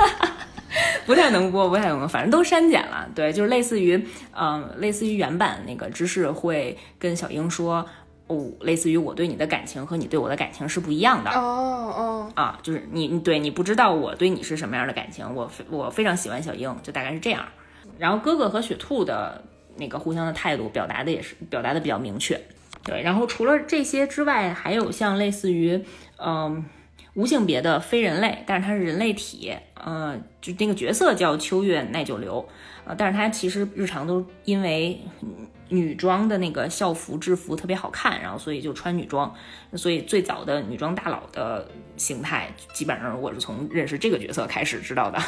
不太能播，不太能播，反正都删减了。对，就是类似于，嗯、类似于原版那个芝士会跟小樱说，哦，类似于我对你的感情和你对我的感情是不一样的。哦哦，啊，就是你你对你不知道我对你是什么样的感情，我非我非常喜欢小樱，就大概是这样。然后哥哥和雪兔的那个互相的态度表达的也是表达的比较明确。对，然后除了这些之外，还有像类似于嗯无性别的非人类，但是他是人类体，呃，就那个角色叫秋月奈久留，呃，但是他其实日常都因为女装的那个校服制服特别好看，然后所以就穿女装，所以最早的女装大佬的形态，基本上我是从认识这个角色开始知道的。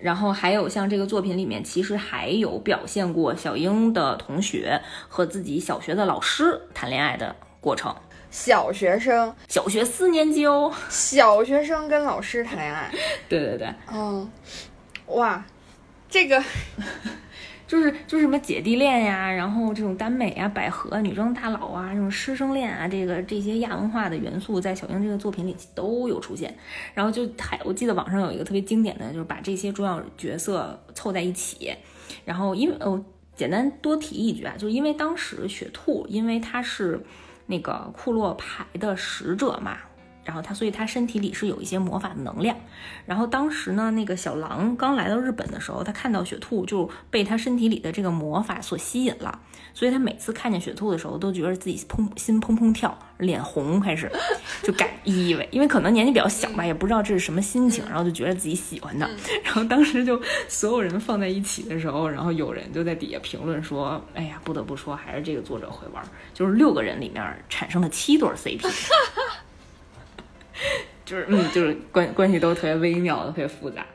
然后还有像这个作品里面，其实还有表现过小英的同学和自己小学的老师谈恋爱的过程。小学生，小学四年级哦，小学生跟老师谈恋爱，对对对，嗯，哇，这个就是就是什么姐弟恋呀，然后这种耽美啊、百合、女装大佬啊、这种师生恋啊，这个这些亚文化的元素在小樱这个作品里都有出现。然后就还我记得网上有一个特别经典的，就是把这些重要角色凑在一起。然后因为哦，简单多提一句啊，就因为当时雪兔，因为他是那个库洛牌的使者嘛。然后他，所以他身体里是有一些魔法的能量。然后当时呢，那个小狼刚来到日本的时候，他看到雪兔就被他身体里的这个魔法所吸引了。所以他每次看见雪兔的时候，都觉得自己砰心砰砰跳，脸红，开始就感以为，因为可能年纪比较小吧，也不知道这是什么心情，然后就觉得自己喜欢他。然后当时就所有人放在一起的时候，然后有人就在底下评论说：“哎呀，不得不说，还是这个作者会玩，就是六个人里面产生了七对 CP。” 就是嗯，就是关关系都特别微妙的，特别复杂。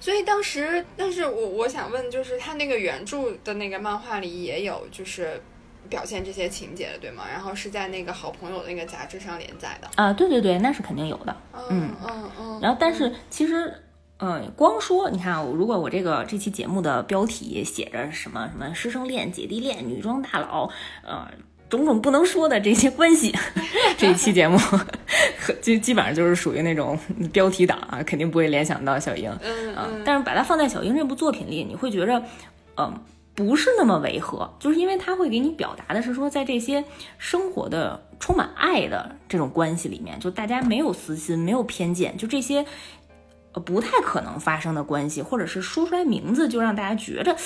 所以当时，但是我我想问，就是他那个原著的那个漫画里也有，就是表现这些情节的，对吗？然后是在那个好朋友那个杂志上连载的啊，对对对，那是肯定有的。嗯嗯嗯。然后，但是其实，嗯，光说你看，如果我这个这期节目的标题写着什么什么师生恋、姐弟恋、女装大佬，呃。种种不能说的这些关系，这一期节目基基本上就是属于那种标题党啊，肯定不会联想到小樱啊。但是把它放在小樱这部作品里，你会觉着，嗯，不是那么违和，就是因为它会给你表达的是说，在这些生活的充满爱的这种关系里面，就大家没有私心，没有偏见，就这些呃不太可能发生的关系，或者是说出来名字就让大家觉着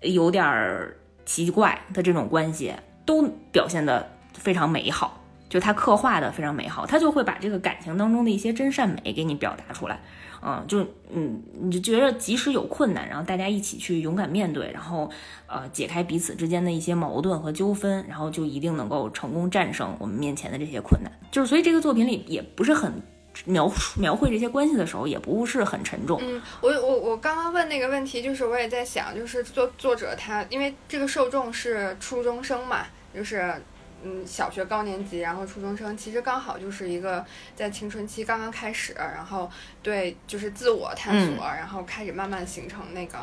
有点奇怪的这种关系。都表现的非常美好，就他刻画的非常美好，他就会把这个感情当中的一些真善美给你表达出来，嗯，就嗯，你就觉得即使有困难，然后大家一起去勇敢面对，然后呃解开彼此之间的一些矛盾和纠纷，然后就一定能够成功战胜我们面前的这些困难。就是所以这个作品里也不是很描描绘这些关系的时候，也不是很沉重。嗯，我我我刚刚问那个问题，就是我也在想，就是作作者他因为这个受众是初中生嘛。就是，嗯，小学高年级，然后初中生，其实刚好就是一个在青春期刚刚开始，然后对，就是自我探索，然后开始慢慢形成那个，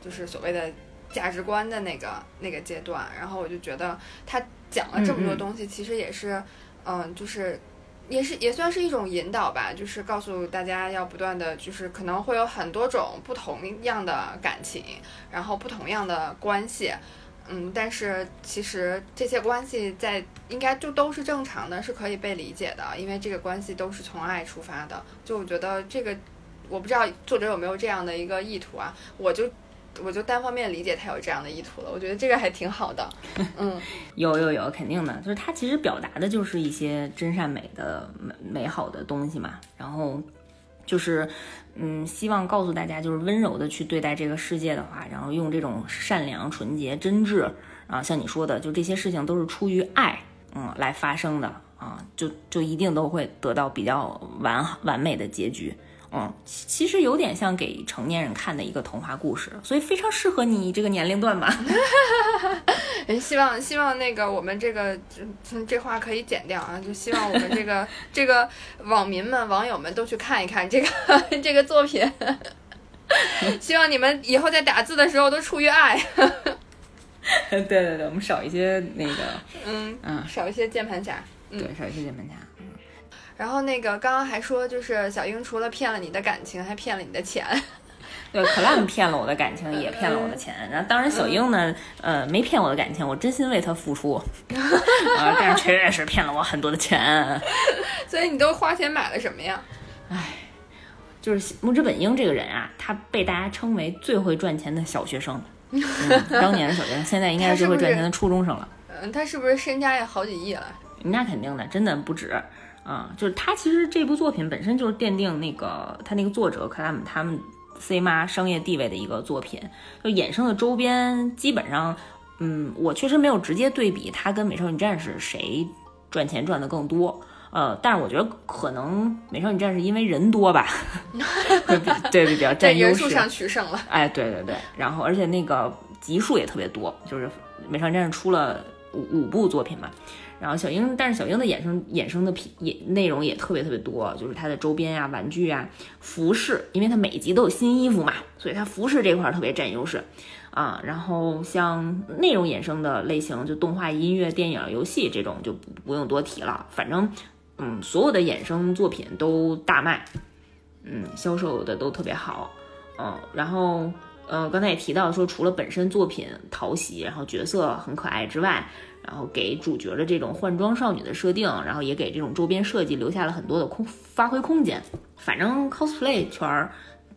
就是所谓的价值观的那个那个阶段。然后我就觉得他讲了这么多东西，其实也是，嗯，就是也是也算是一种引导吧，就是告诉大家要不断的就是可能会有很多种不同样的感情，然后不同样的关系。嗯，但是其实这些关系在应该就都是正常的，是可以被理解的，因为这个关系都是从爱出发的。就我觉得这个，我不知道作者有没有这样的一个意图啊，我就我就单方面理解他有这样的意图了。我觉得这个还挺好的。嗯，有有有，肯定的，就是他其实表达的就是一些真善美的美美好的东西嘛，然后。就是，嗯，希望告诉大家，就是温柔的去对待这个世界的话，然后用这种善良、纯洁、真挚啊，像你说的，就这些事情都是出于爱，嗯，来发生的啊，就就一定都会得到比较完完美的结局。嗯，其实有点像给成年人看的一个童话故事，所以非常适合你这个年龄段吧。希望希望那个我们这个这这话可以剪掉啊，就希望我们这个 这个网民们网友们都去看一看这个 这个作品。希望你们以后在打字的时候都出于爱。对对对，我们少一些那个，嗯嗯，少一些键盘侠。对，少一些键盘侠。然后那个刚刚还说，就是小英除了骗了你的感情，还骗了你的钱。对，Clam 骗了我的感情，也骗了我的钱。然后，当然小英呢，呃，没骗我的感情，我真心为他付出，啊，但是确实骗了我很多的钱。所以你都花钱买了什么呀？唉，就是木之本英这个人啊，他被大家称为最会赚钱的小学生。嗯，当年的小学生，现在应该是最会赚钱的初中生了。嗯，他是不是身家也好几亿了？那肯定的，真的不止啊！就是他其实这部作品本身就是奠定那个他那个作者克拉姆他们 C 妈商业地位的一个作品，就衍生的周边基本上，嗯，我确实没有直接对比他跟美少女战士谁赚钱赚的更多。呃，但是我觉得可能美少女战士因为人多吧，会比对比较占优势，人数上取胜了。哎，对对对，然后而且那个集数也特别多，就是美少女战士出了五五部作品嘛，然后小樱，但是小樱的衍生衍生的品也内容也特别特别多，就是它的周边呀、玩具啊、服饰，因为它每集都有新衣服嘛，所以它服饰这块特别占优势啊。然后像内容衍生的类型，就动画、音乐、电影、游戏这种就不不用多提了，反正。嗯，所有的衍生作品都大卖，嗯，销售的都特别好，嗯，然后，呃，刚才也提到说，除了本身作品讨喜，然后角色很可爱之外，然后给主角的这种换装少女的设定，然后也给这种周边设计留下了很多的空发挥空间。反正 cosplay 圈儿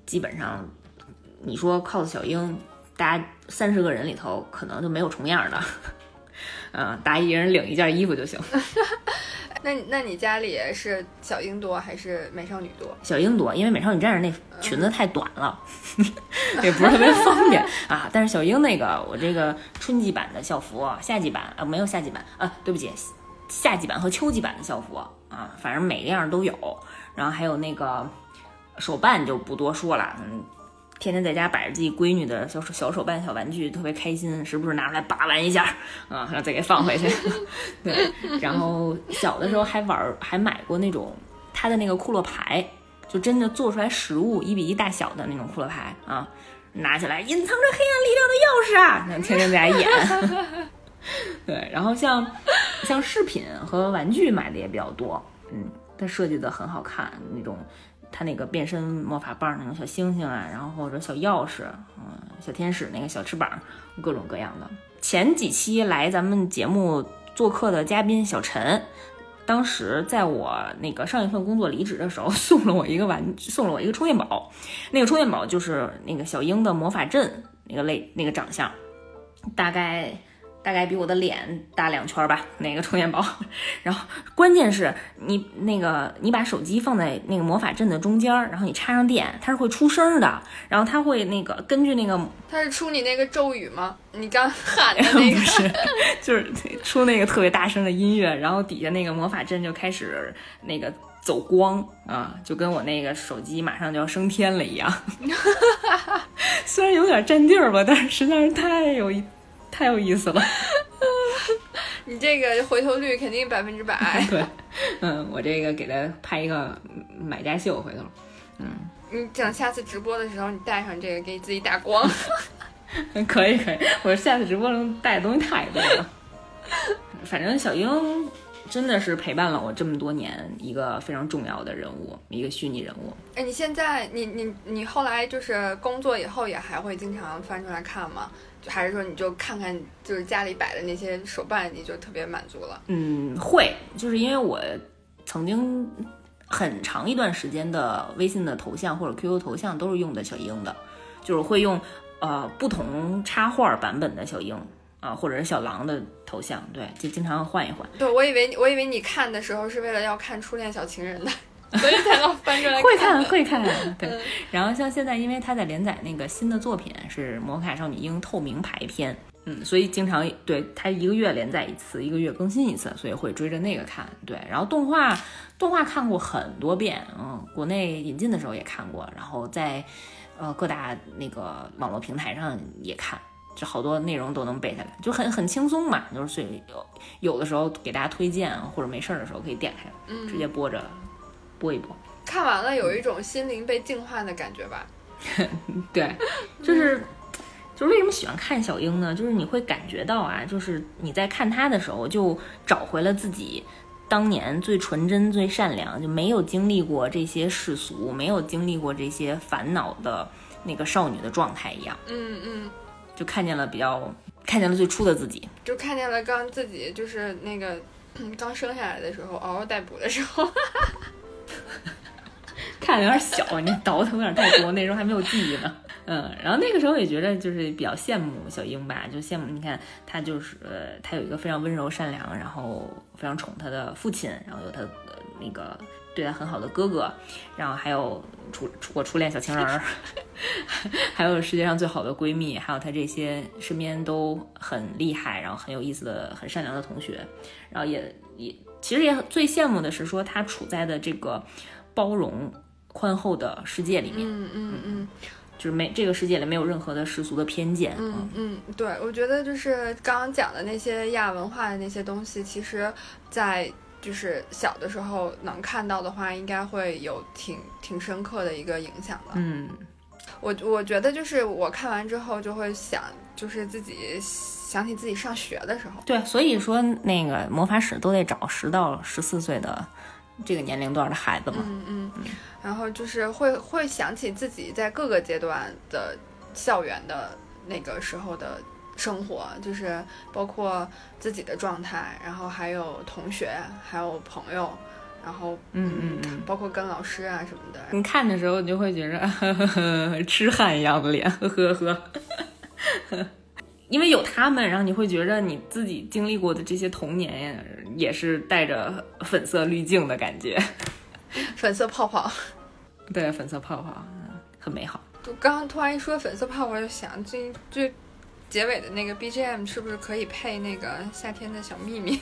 基本上，你说 cos 小樱，大家三十个人里头可能就没有重样的，嗯，大家一人领一件衣服就行。那那你家里是小樱多还是美少女多？小樱多，因为美少女战士那裙子太短了，也不是特别方便 啊。但是小樱那个，我这个春季版的校服，夏季版啊没有夏季版啊，对不起，夏季版和秋季版的校服啊，反正每个样都有。然后还有那个手办就不多说了，嗯。天天在家摆着自己闺女的小手小手办、小玩具，特别开心，时不时拿出来把玩一下，啊，然后再给放回去。对，然后小的时候还玩，还买过那种他的那个库洛牌，就真的做出来实物一比一大小的那种库洛牌啊，拿起来隐藏着黑暗力量的钥匙啊，然 后天天在家演。对，然后像像饰品和玩具买的也比较多，嗯，它设计的很好看那种。他那个变身魔法棒那种小星星啊，然后或者小钥匙，嗯，小天使那个小翅膀，各种各样的。前几期来咱们节目做客的嘉宾小陈，当时在我那个上一份工作离职的时候，送了我一个玩，送了我一个充电宝。那个充电宝就是那个小樱的魔法阵那个类那个长相，大概。大概比我的脸大两圈吧，那个充电宝。然后关键是你那个，你把手机放在那个魔法阵的中间，然后你插上电，它是会出声的。然后它会那个根据那个，它是出你那个咒语吗？你刚 喊的那个不是，就是出那个特别大声的音乐，然后底下那个魔法阵就开始那个走光啊，就跟我那个手机马上就要升天了一样。虽然有点占地儿吧，但是实在是太有意。太有意思了，你这个回头率肯定百分之百。对，嗯，我这个给他拍一个买家秀，回头，嗯，你等下次直播的时候，你带上这个给自己打光。可以可以，我下次直播能带的东西太多了。反正小英真的是陪伴了我这么多年，一个非常重要的人物，一个虚拟人物。哎，你现在你你你后来就是工作以后也还会经常翻出来看吗？还是说你就看看，就是家里摆的那些手办，你就特别满足了？嗯，会，就是因为我曾经很长一段时间的微信的头像或者 QQ 头像都是用的小樱的，就是会用呃不同插画版本的小樱啊，或者是小狼的头像，对，就经常换一换。对，我以为我以为你看的时候是为了要看初恋小情人的。所以才能翻出来。会看会看，对。然后像现在，因为他在连载那个新的作品是《魔卡少女樱透明牌篇》，嗯，所以经常对他一个月连载一次，一个月更新一次，所以会追着那个看。对，然后动画动画看过很多遍，嗯，国内引进的时候也看过，然后在呃各大那个网络平台上也看，就好多内容都能背下来，就很很轻松嘛。就是所以有有的时候给大家推荐或者没事儿的时候可以点开，直接播着。播一播，看完了有一种心灵被净化的感觉吧？对，就是，就是为什么喜欢看小樱呢？就是你会感觉到啊，就是你在看她的时候，就找回了自己当年最纯真、最善良，就没有经历过这些世俗，没有经历过这些烦恼的那个少女的状态一样，嗯嗯，就看见了比较看见了最初的自己。就看见了刚自己就是那个刚生下来的时候嗷嗷待哺的时候，看着有点小，你倒腾有点太多，那时候还没有记忆呢。嗯，然后那个时候也觉得就是比较羡慕小英吧，就羡慕你看她就是呃，她有一个非常温柔善良，然后非常宠她的父亲，然后有她的那个对她很好的哥哥，然后还有初初我初恋小情人儿，还有世界上最好的闺蜜，还有她这些身边都很厉害，然后很有意思的、很善良的同学，然后也也其实也最羡慕的是说她处在的这个包容宽厚的世界里面。嗯嗯嗯。就是没这个世界里没有任何的世俗的偏见。嗯嗯，对，我觉得就是刚刚讲的那些亚文化的那些东西，其实，在就是小的时候能看到的话，应该会有挺挺深刻的一个影响的。嗯，我我觉得就是我看完之后就会想，就是自己想起自己上学的时候。对，所以说那个魔法史都得找十到十四岁的。这个年龄段的孩子嘛，嗯嗯，然后就是会会想起自己在各个阶段的校园的那个时候的生活，就是包括自己的状态，然后还有同学，还有朋友，然后嗯嗯，包括跟老师啊什么的。你看的时候，你就会觉着 痴汉一样的脸，呵呵呵。因为有他们，然后你会觉着你自己经历过的这些童年也是带着粉色滤镜的感觉，粉色泡泡，对，粉色泡泡，很美好。就刚刚突然一说粉色泡泡，就想最最结尾的那个 BGM 是不是可以配那个夏天的小秘密？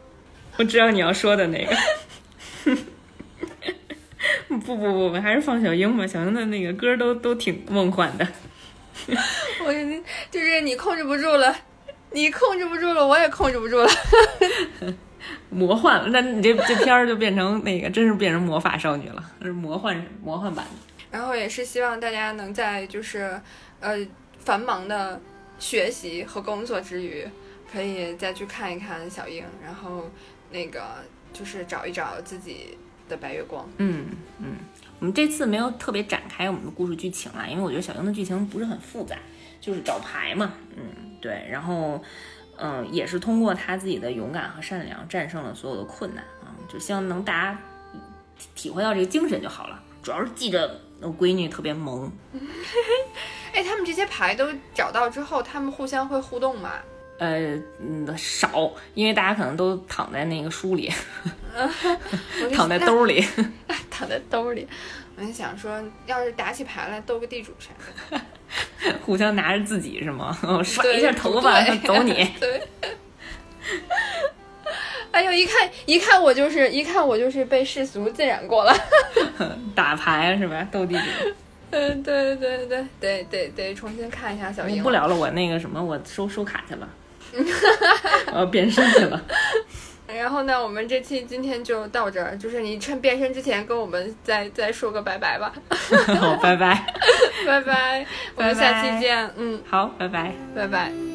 我知道你要说的那个。不不不不，还是放小樱吧，小樱的那个歌都都挺梦幻的。我就是你控制不住了，你控制不住了，我也控制不住了。魔幻，那你这这片儿就变成那个，真是变成魔法少女了，那是魔幻魔幻版的。然后也是希望大家能在就是呃繁忙的学习和工作之余，可以再去看一看小樱，然后那个就是找一找自己的白月光。嗯嗯。我们这次没有特别展开我们的故事剧情啦，因为我觉得小樱的剧情不是很复杂，就是找牌嘛，嗯，对，然后，嗯，也是通过他自己的勇敢和善良战胜了所有的困难啊，就希望能大家体会到这个精神就好了。主要是记着我闺女特别萌。哎，他们这些牌都找到之后，他们互相会互动吗？呃，嗯，少，因为大家可能都躺在那个书里，躺在兜里，躺在兜里。我就想说，要是打起牌来，斗个地主啥的，互相拿着自己是吗？甩一下头发，走你。对。哎呦，一看一看我就是一看我就是被世俗浸染过了。打牌是吧？斗地主。嗯，对对对对得得重新看一下小樱。不聊了，我那个什么，我收收卡去了。我要变身去了，然后呢，我们这期今天就到这儿，就是你趁变身之前跟我们再再说个拜拜吧。好，拜拜，拜拜，我们下期见。嗯，好，拜拜，拜拜。